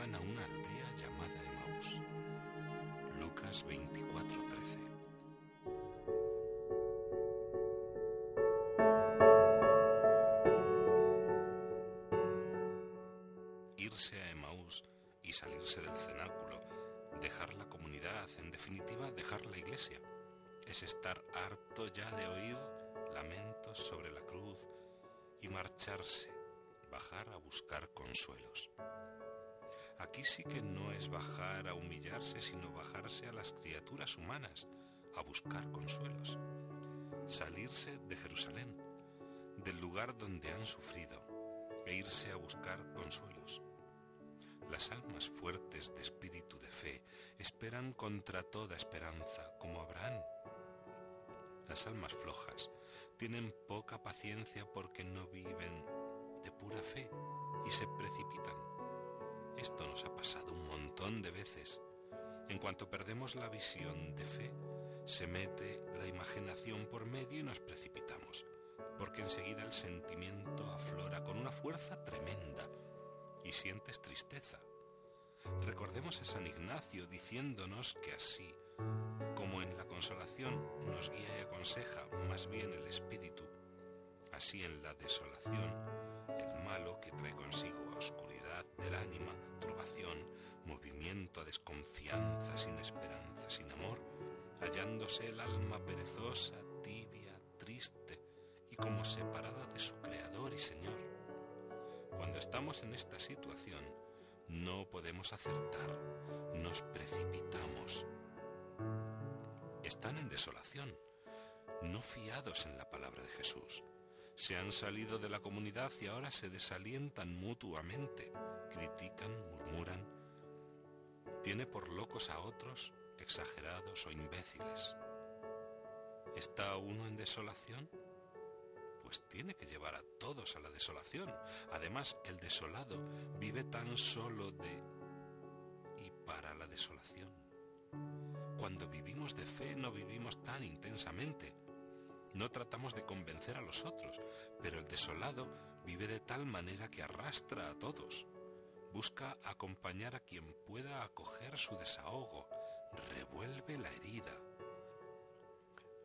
llevan a una aldea llamada Emaús. Lucas 24:13 irse a Emaús y salirse del cenáculo, dejar la comunidad, en definitiva dejar la iglesia, es estar harto ya de oír lamentos sobre la cruz y marcharse, bajar a buscar consuelos. Aquí sí que no es bajar a humillarse, sino bajarse a las criaturas humanas, a buscar consuelos. Salirse de Jerusalén, del lugar donde han sufrido, e irse a buscar consuelos. Las almas fuertes de espíritu de fe esperan contra toda esperanza, como Abraham. Las almas flojas tienen poca paciencia porque no viven de pura fe y se precipitan esto nos ha pasado un montón de veces. En cuanto perdemos la visión de fe, se mete la imaginación por medio y nos precipitamos, porque enseguida el sentimiento aflora con una fuerza tremenda y sientes tristeza. Recordemos a San Ignacio diciéndonos que así, como en la consolación nos guía y aconseja más bien el Espíritu, así en la desolación el malo que trae consigo oscuridad del ánima movimiento, desconfianza, sin esperanza, sin amor, hallándose el alma perezosa, tibia, triste y como separada de su Creador y Señor. Cuando estamos en esta situación, no podemos acertar, nos precipitamos. Están en desolación, no fiados en la palabra de Jesús. Se han salido de la comunidad y ahora se desalientan mutuamente critican, murmuran, tiene por locos a otros, exagerados o imbéciles. ¿Está uno en desolación? Pues tiene que llevar a todos a la desolación. Además, el desolado vive tan solo de y para la desolación. Cuando vivimos de fe no vivimos tan intensamente. No tratamos de convencer a los otros, pero el desolado vive de tal manera que arrastra a todos busca acompañar a quien pueda acoger su desahogo, revuelve la herida,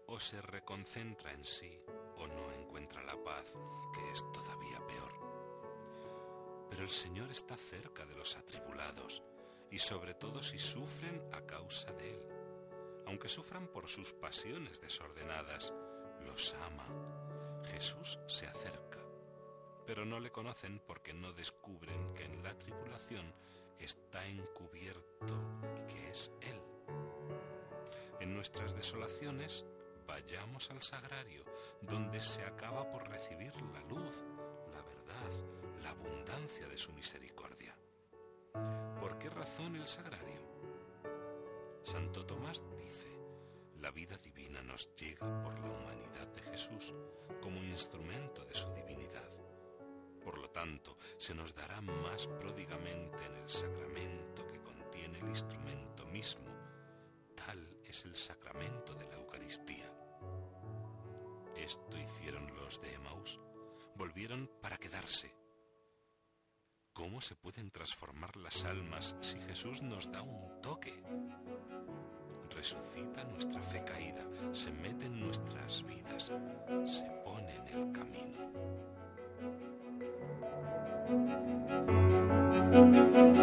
o se reconcentra en sí o no encuentra la paz, que es todavía peor. Pero el Señor está cerca de los atribulados, y sobre todo si sufren a causa de Él. Aunque sufran por sus pasiones desordenadas, los ama. Jesús se acerca pero no le conocen porque no descubren que en la tribulación está encubierto que es Él. En nuestras desolaciones, vayamos al sagrario, donde se acaba por recibir la luz, la verdad, la abundancia de su misericordia. ¿Por qué razón el sagrario? Santo Tomás dice, la vida divina nos llega por la humanidad de Jesús como instrumento de su se nos dará más pródigamente en el sacramento que contiene el instrumento mismo. Tal es el sacramento de la Eucaristía. Esto hicieron los de Emaús. Volvieron para quedarse. ¿Cómo se pueden transformar las almas si Jesús nos da un toque? Resucita nuestra fe caída, se mete en nuestras vidas, se pone en el camino. thank you